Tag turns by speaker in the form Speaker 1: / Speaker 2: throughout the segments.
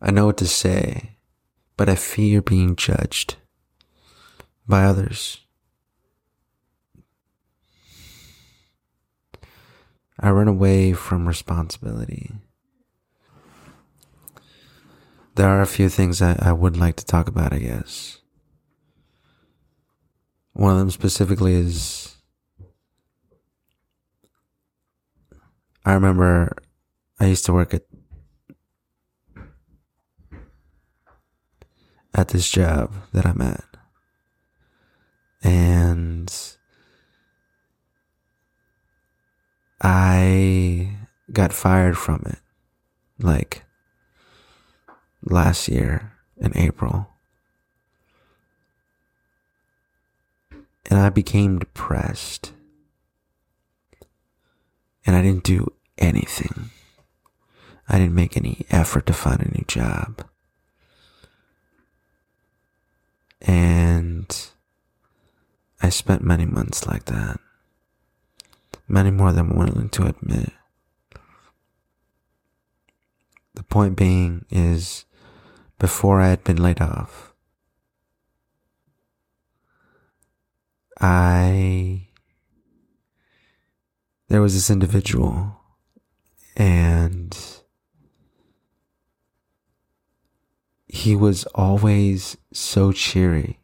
Speaker 1: I know what to say, but I fear being judged by others. I run away from responsibility. There are a few things I, I would like to talk about, I guess. One of them specifically is I remember I used to work at at this job that I'm at. And I got fired from it like last year in April. And I became depressed. And I didn't do anything. I didn't make any effort to find a new job. And I spent many months like that. Many more than I'm willing to admit. The point being is before I had been laid off, I, there was this individual and he was always so cheery,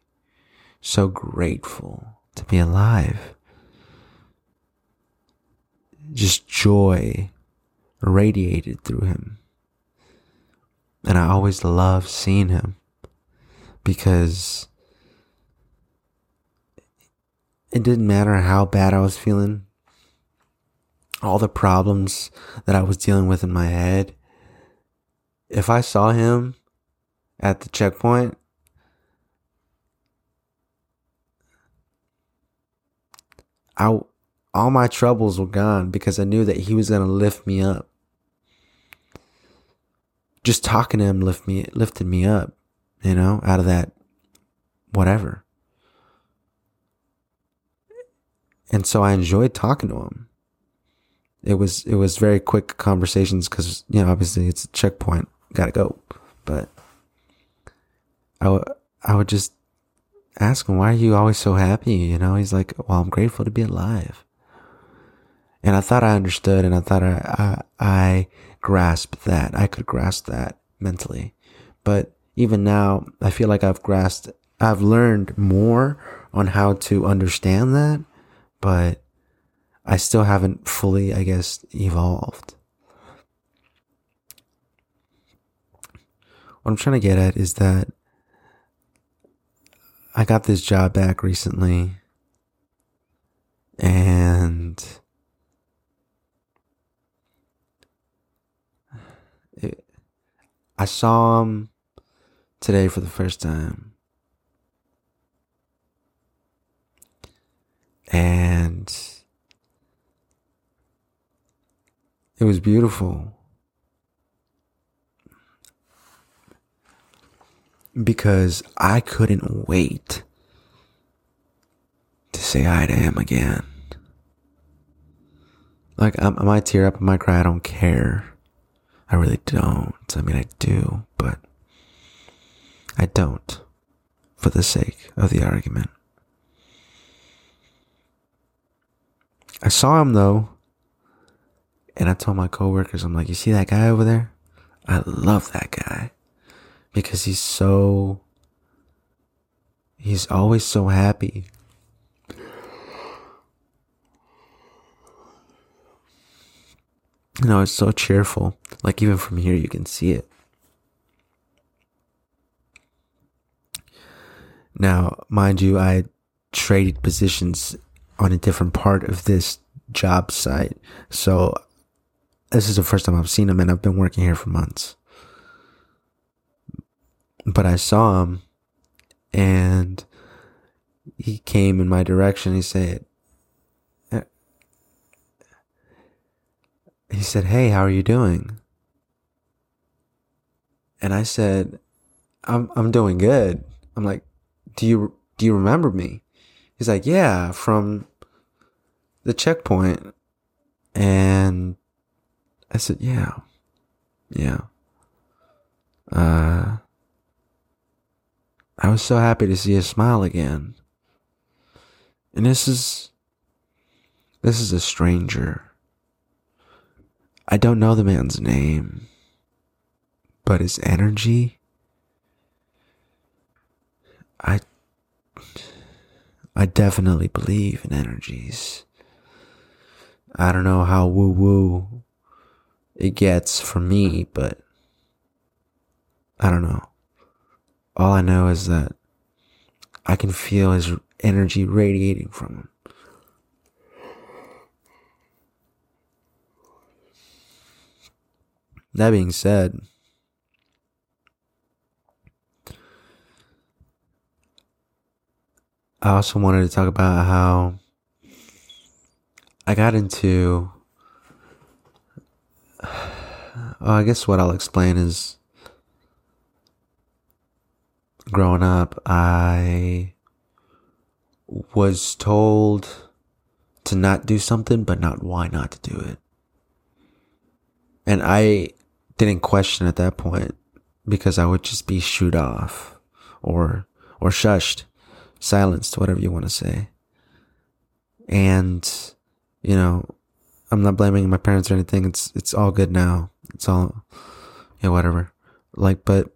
Speaker 1: so grateful to be alive. Just joy radiated through him. And I always loved seeing him because it didn't matter how bad I was feeling, all the problems that I was dealing with in my head. If I saw him at the checkpoint, I, all my troubles were gone because I knew that he was going to lift me up. Just talking to him lift me, lifted me up, you know, out of that whatever. And so I enjoyed talking to him. It was, it was very quick conversations because, you know, obviously it's a checkpoint, gotta go. But I, w- I would just ask him, why are you always so happy? You know, he's like, well, I'm grateful to be alive. And I thought I understood and I thought I, I, I grasped that. I could grasp that mentally. But even now, I feel like I've grasped, I've learned more on how to understand that, but I still haven't fully, I guess, evolved. What I'm trying to get at is that I got this job back recently and it, I saw him today for the first time. And it was beautiful. Because I couldn't wait to say hi to him again. Like, I, might tear up, I might cry, I don't care. I really don't. I mean, I do, but I don't for the sake of the argument. I saw him though, and I told my coworkers, I'm like, you see that guy over there? I love that guy because he's so he's always so happy. You know, it's so cheerful. Like even from here you can see it. Now, mind you, I traded positions on a different part of this job site. So this is the first time I've seen him and I've been working here for months but I saw him and he came in my direction. He said, he said, Hey, how are you doing? And I said, I'm, I'm doing good. I'm like, do you, do you remember me? He's like, yeah, from the checkpoint. And I said, yeah, yeah. Uh, I was so happy to see his smile again. And this is, this is a stranger. I don't know the man's name, but his energy, I, I definitely believe in energies. I don't know how woo woo it gets for me, but I don't know. All I know is that I can feel his energy radiating from him. That being said, I also wanted to talk about how I got into. Well, I guess what I'll explain is growing up, I was told to not do something, but not why not to do it. And I didn't question at that point because I would just be shooed off or, or shushed, silenced, whatever you want to say. And, you know, I'm not blaming my parents or anything. It's, it's all good now. It's all, yeah, whatever. Like, but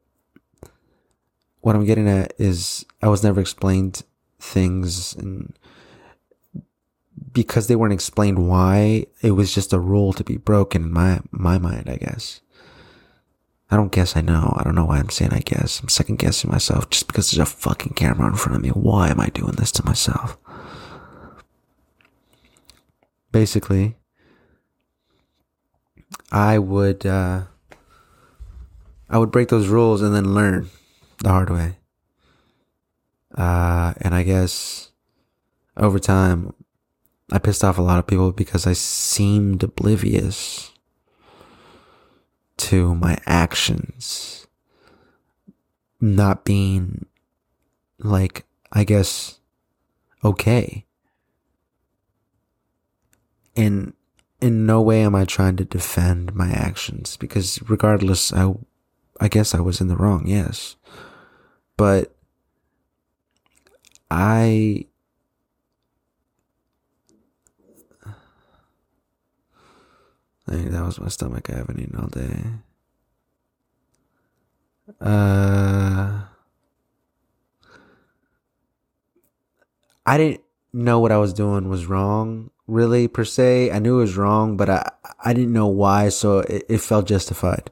Speaker 1: what I'm getting at is I was never explained things and because they weren't explained why, it was just a rule to be broken in my my mind, I guess. I don't guess I know. I don't know why I'm saying I guess. I'm second guessing myself just because there's a fucking camera in front of me. Why am I doing this to myself? Basically, I would uh I would break those rules and then learn the hard way. Uh, and I guess over time, I pissed off a lot of people because I seemed oblivious to my actions not being like, I guess, okay. And in no way am I trying to defend my actions because regardless, I, I guess I was in the wrong, yes. But I think that was my stomach. I haven't eaten all day. Uh, I didn't know what I was doing was wrong, really per se. I knew it was wrong, but I I didn't know why, so it, it felt justified.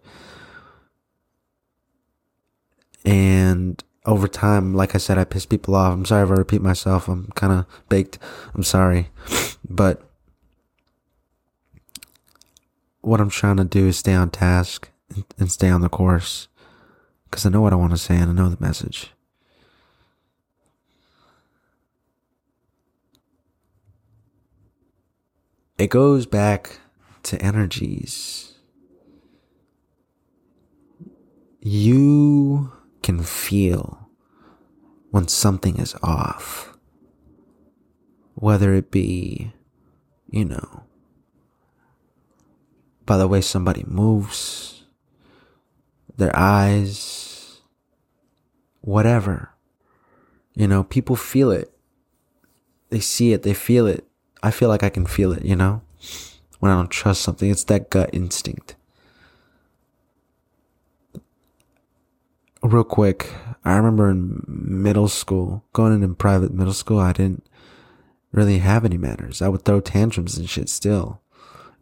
Speaker 1: And over time, like I said, I piss people off. I'm sorry if I repeat myself. I'm kind of baked. I'm sorry. But what I'm trying to do is stay on task and, stay on the course because I know what I want to say and I know the message. It goes back to energies. You can feel when something is off. Whether it be, you know, by the way somebody moves, their eyes, whatever. You know, people feel it. They see it, they feel it. I feel like I can feel it, you know? When I don't trust something, it's that gut instinct. Real quick, I remember in middle school, going in in private middle school, I didn't really have any manners. I would throw tantrums and shit still,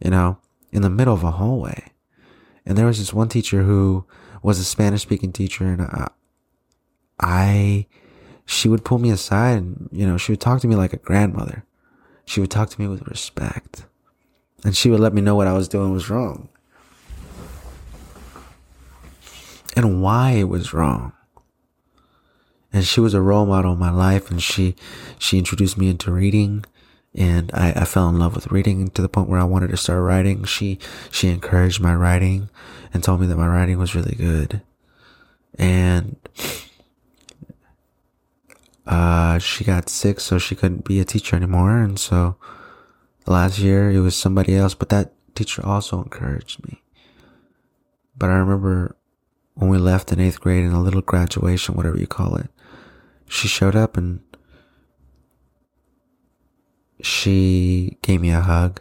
Speaker 1: you know, in the middle of a hallway. And there was this one teacher who was a Spanish speaking teacher and I, I, she would pull me aside and, you know, she would talk to me like a grandmother. She would talk to me with respect and she would let me know what I was doing was wrong. And why it was wrong. And she was a role model in my life and she, she introduced me into reading and I, I fell in love with reading to the point where I wanted to start writing. She, she encouraged my writing and told me that my writing was really good. And, uh, she got sick, so she couldn't be a teacher anymore. And so last year it was somebody else, but that teacher also encouraged me. But I remember when we left in eighth grade in a little graduation, whatever you call it, she showed up and she gave me a hug.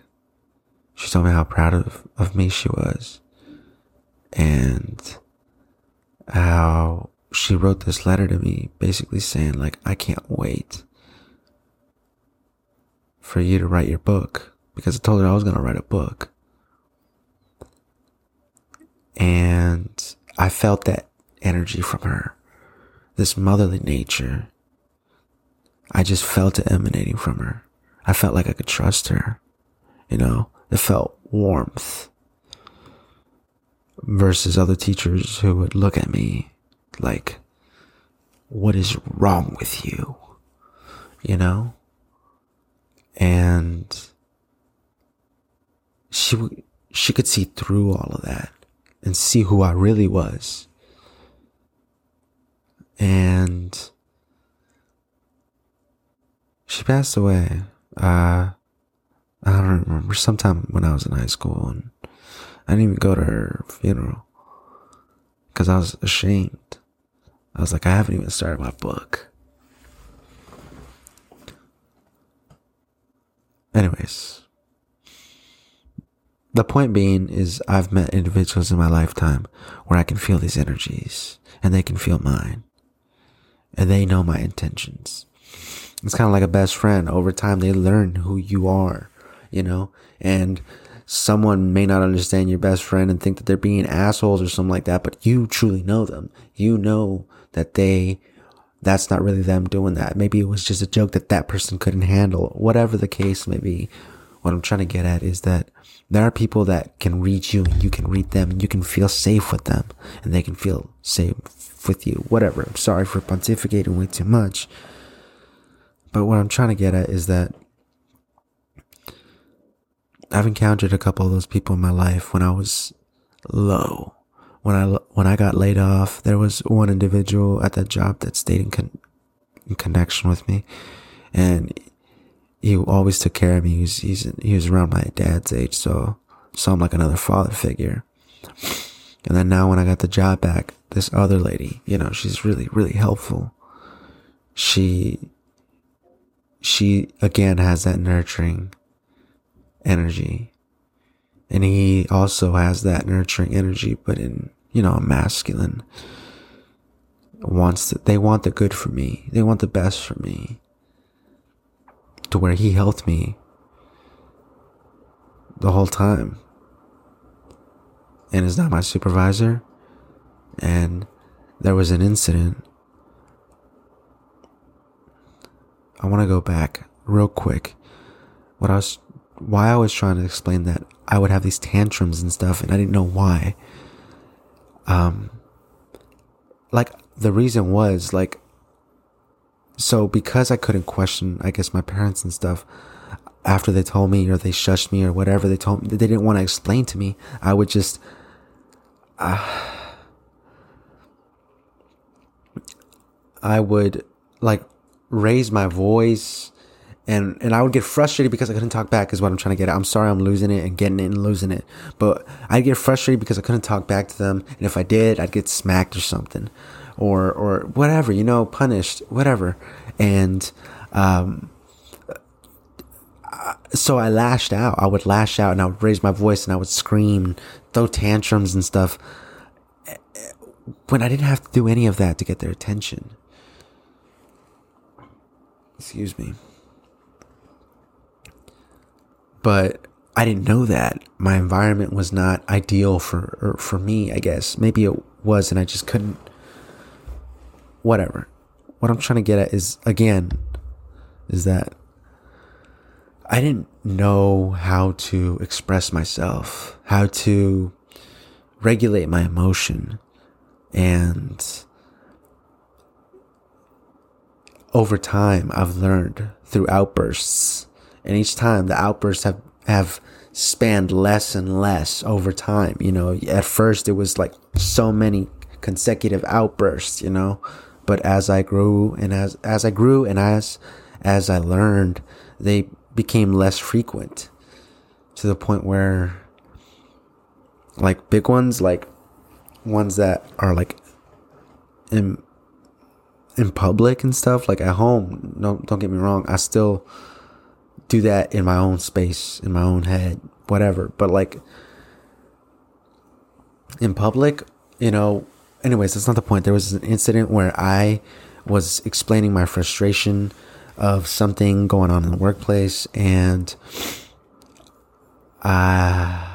Speaker 1: She told me how proud of, of me she was and how she wrote this letter to me basically saying like, I can't wait for you to write your book because I told her I was going to write a book. And I felt that energy from her, this motherly nature. I just felt it emanating from her. I felt like I could trust her. You know, it felt warmth versus other teachers who would look at me like, what is wrong with you? You know? And she, she could see through all of that and see who I really was. And she passed away. Uh, I don't remember sometime when I was in high school and I didn't even go to her funeral because I was ashamed. I was like, I haven't even started my book. Anyways, the point being is I've met individuals in my lifetime where I can feel these energies and they can feel mine and they know my intentions. It's kind of like a best friend. Over time, they learn who you are, you know, and someone may not understand your best friend and think that they're being assholes or something like that, but you truly know them. You know that they, that's not really them doing that. Maybe it was just a joke that that person couldn't handle. Whatever the case may be, what I'm trying to get at is that there are people that can read you and you can read them and you can feel safe with them and they can feel safe with you. Whatever. I'm sorry for pontificating way too much. But what I'm trying to get at is that I've encountered a couple of those people in my life when I was low. When I when I got laid off, there was one individual at that job that stayed in, con- in connection with me, and he always took care of me. He was, he's, he was around my dad's age, so saw him like another father figure. And then now when I got the job back, this other lady, you know, she's really, really helpful. She, she again has that nurturing energy. And he also has that nurturing energy, but in, you know, masculine. Wants to, they want the good for me. They want the best for me to where he helped me the whole time and is not my supervisor. And there was an incident. I want to go back real quick. What I was, why I was trying to explain that I would have these tantrums and stuff, and I didn't know why. Um, like the reason was like so because I couldn't question, I guess my parents and stuff, after they told me or they shushed me or whatever they told me, they didn't want to explain to me. I would just, uh, I would like raise my voice and and I would get frustrated because I couldn't talk back is what I'm trying to get at. I'm sorry I'm losing it and getting it and losing it. But I'd get frustrated because I couldn't talk back to them and if I did, I'd get smacked or something or or whatever, you know, punished, whatever. And um, so I lashed out. I would lash out and I would raise my voice and I would scream, throw tantrums and stuff. When I didn't have to do any of that to get their attention. Excuse me. But I didn't know that my environment was not ideal for for me. I guess maybe it was, and I just couldn't whatever. What I'm trying to get at is again, is that I didn't know how to express myself, how to regulate my emotion. And over time, I've learned through outbursts. And each time the outbursts have, have spanned less and less over time. You know, at first it was like so many consecutive outbursts, you know, but as I grew and as, as I grew and as, as I learned, they became less frequent to the point where like big ones, like ones that are like in in public and stuff, like at home. No, don't get me wrong. I still do that in my own space, in my own head, whatever. But like in public, you know. Anyways, that's not the point. There was an incident where I was explaining my frustration of something going on in the workplace, and uh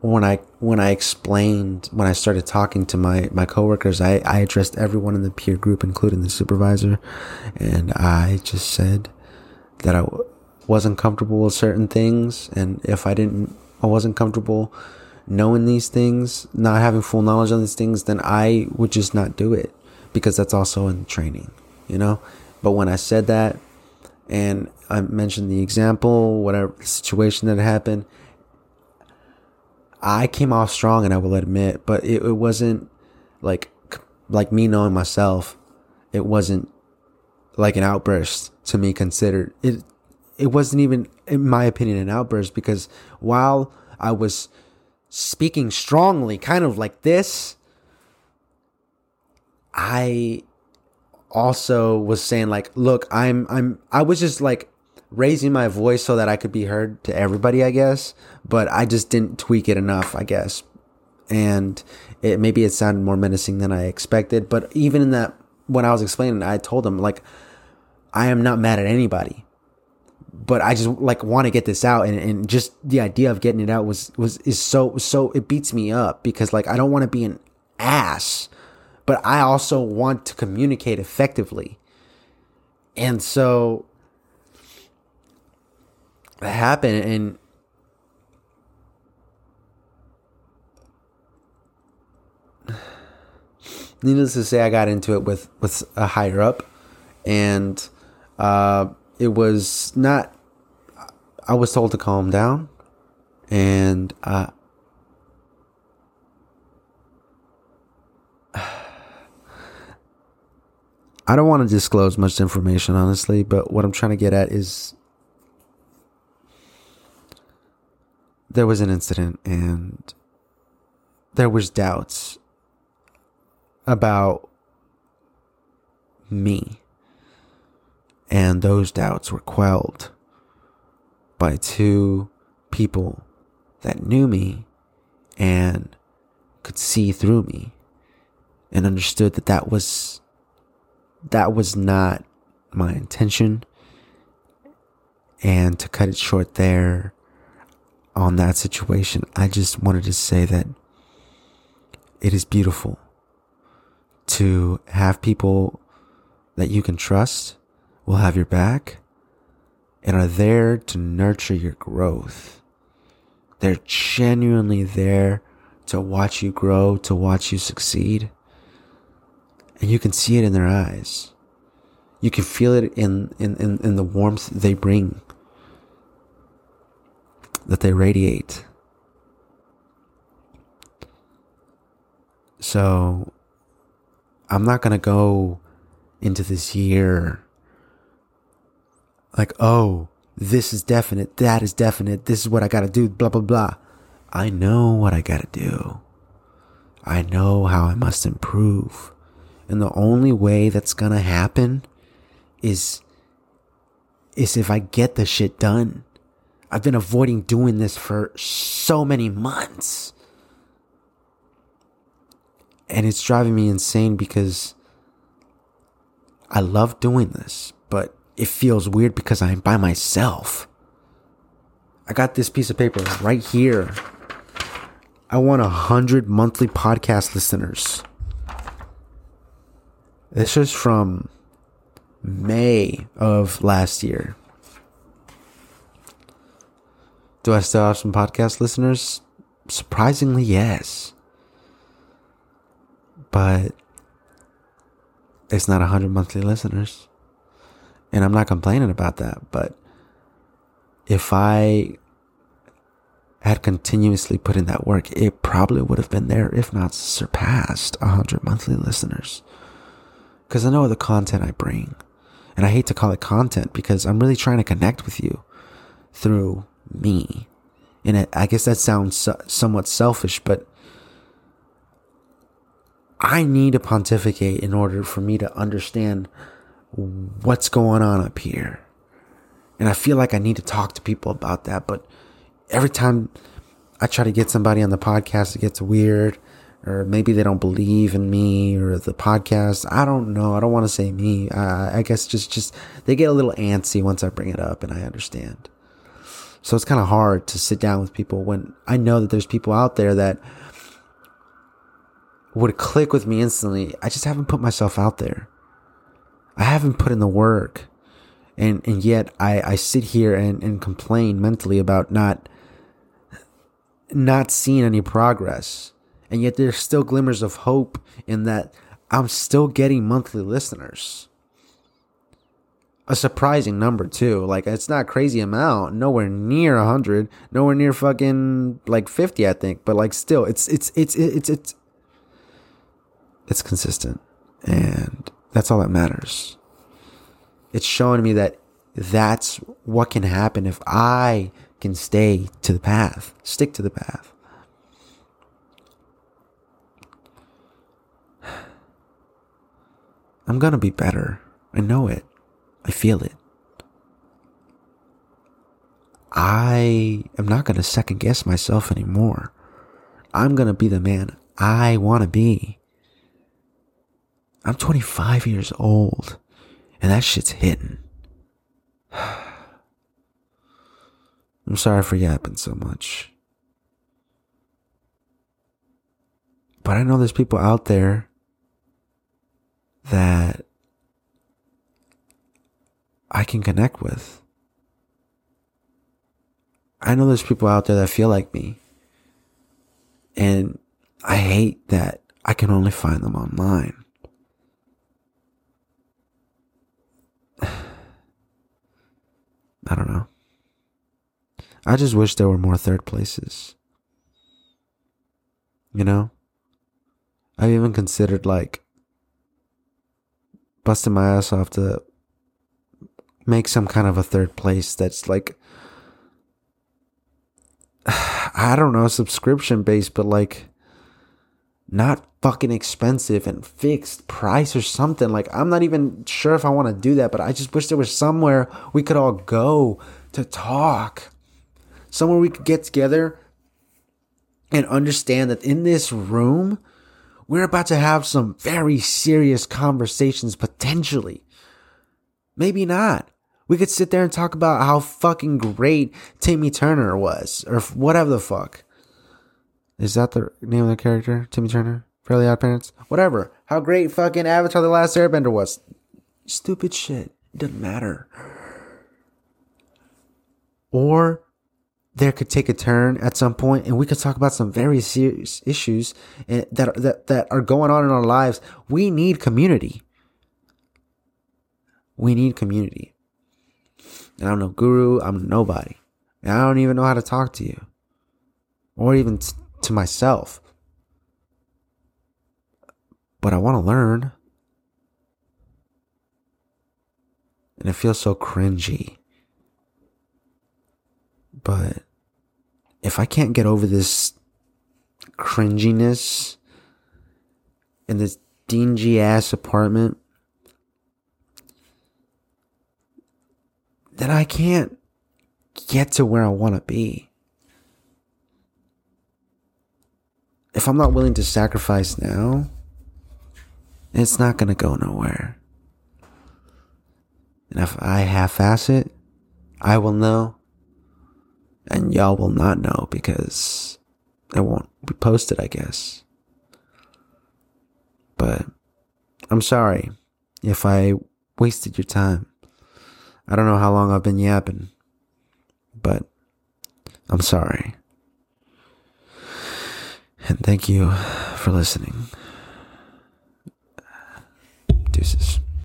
Speaker 1: when I when I explained when I started talking to my my coworkers, I I addressed everyone in the peer group, including the supervisor, and I just said that I wasn't comfortable with certain things, and if I didn't, I wasn't comfortable knowing these things, not having full knowledge on these things, then I would just not do it because that's also in training, you know. But when I said that, and I mentioned the example, whatever situation that happened I came off strong, and I will admit, but it, it wasn't like like me knowing myself. It wasn't like an outburst to me considered it. It wasn't even, in my opinion, an outburst because while I was speaking strongly, kind of like this, I also was saying like, look, I'm, I'm, I was just like raising my voice so that I could be heard to everybody, I guess. But I just didn't tweak it enough, I guess. And it maybe it sounded more menacing than I expected. But even in that, when I was explaining, I told him like, I am not mad at anybody, but I just like want to get this out, and, and just the idea of getting it out was was is so so it beats me up because like I don't want to be an ass, but I also want to communicate effectively, and so happen and needless to say i got into it with with a higher up and uh it was not i was told to calm down and I, I don't want to disclose much information, honestly, but what I'm trying to get at is there was an incident and there was doubts about me and those doubts were quelled by two people that knew me and could see through me and understood that that was that was not my intention. And to cut it short there on that situation, I just wanted to say that it is beautiful to have people that you can trust will have your back and are there to nurture your growth. They're genuinely there to watch you grow, to watch you succeed. And you can see it in their eyes. You can feel it in, in, in, in the warmth they bring that they radiate. So I'm not going to go into this year like, oh, this is definite, that is definite, this is what I got to do, blah, blah, blah. I know what I got to do. I know how I must improve. And the only way that's to happen is is if I get the shit done. I've been avoiding doing this for so many months. And it's driving me insane because I love doing this, but it feels weird because I'm by myself. I got this piece of paper right here. I want a hundred monthly podcast listeners. This is from May of last year. Do I still have some podcast listeners? Surprisingly, yes. But it's not 100 monthly listeners. And I'm not complaining about that. But if I had continuously put in that work, it probably would have been there, if not surpassed 100 monthly listeners. Because I know the content I bring. And I hate to call it content because I'm really trying to connect with you through me. And it, I guess that sounds so, somewhat selfish, but I need to pontificate in order for me to understand what's going on up here. And I feel like I need to talk to people about that. But every time I try to get somebody on the podcast, it gets weird. Or maybe they don't believe in me or the podcast. I don't know. I don't want to say me. I guess just, just, they get a little antsy once I bring it up and I understand. So it's kind of hard to sit down with people when I know that there's people out there that would click with me instantly. I just haven't put myself out there. I haven't put in the work. And, and yet I, I sit here and, and complain mentally about not, not seeing any progress. And yet there's still glimmers of hope in that I'm still getting monthly listeners. A surprising number too. Like it's not crazy amount, nowhere near 100, nowhere near fucking like 50 I think, but like still it's it's it's it's it's it's consistent. And that's all that matters. It's showing me that that's what can happen if I can stay to the path, stick to the path. I'm to be better. I know it. I feel it. I am not to second guess myself anymore. I'm to be the man I want to be. I'm 25 years old and that shit's hitting. I'm sorry for yapping so much. But I know there's people out there that I can connect with. I know there's people out there that feel like me. And I hate that I can only find them online. I don't know. I just wish there were more third places. You know? I've even considered like busting my ass off to make some kind of a third place that's like I don't know, subscription based, but like not fucking expensive and fixed price or something. Like, I'm not even sure if I want to do that, but I just wish there was somewhere we could all go to talk. Somewhere we could get together and understand that in this room, we're about to have some very serious conversations potentially. Maybe not. We could sit there and talk about how fucking great Timmy Turner was, or whatever the fuck. Is that the name of the character? Timmy Turner? Fairly Odd Parents? Whatever. How great fucking Avatar The Last Airbender was. Stupid shit. It doesn't matter. Or there could take a turn at some point and we could talk about some very serious issues eh, that, that, that are going on in our lives. We need community. We need community. And I'm no guru. I'm nobody. And I don't even know how to talk to you or even t- to myself. But I want to learn. And it feels so cringy. But if I can't get over this cringiness in this dingy ass apartment, then I can't get to where I want to be. If I'm not willing to sacrifice now, it's not going to go nowhere. And if I half ass it, I will know. And y'all will not know because it won't be posted, I guess. But I'm sorry if I wasted your time. I don't know how long I've been yapping, but I'm sorry. And thank you for listening. Deuces.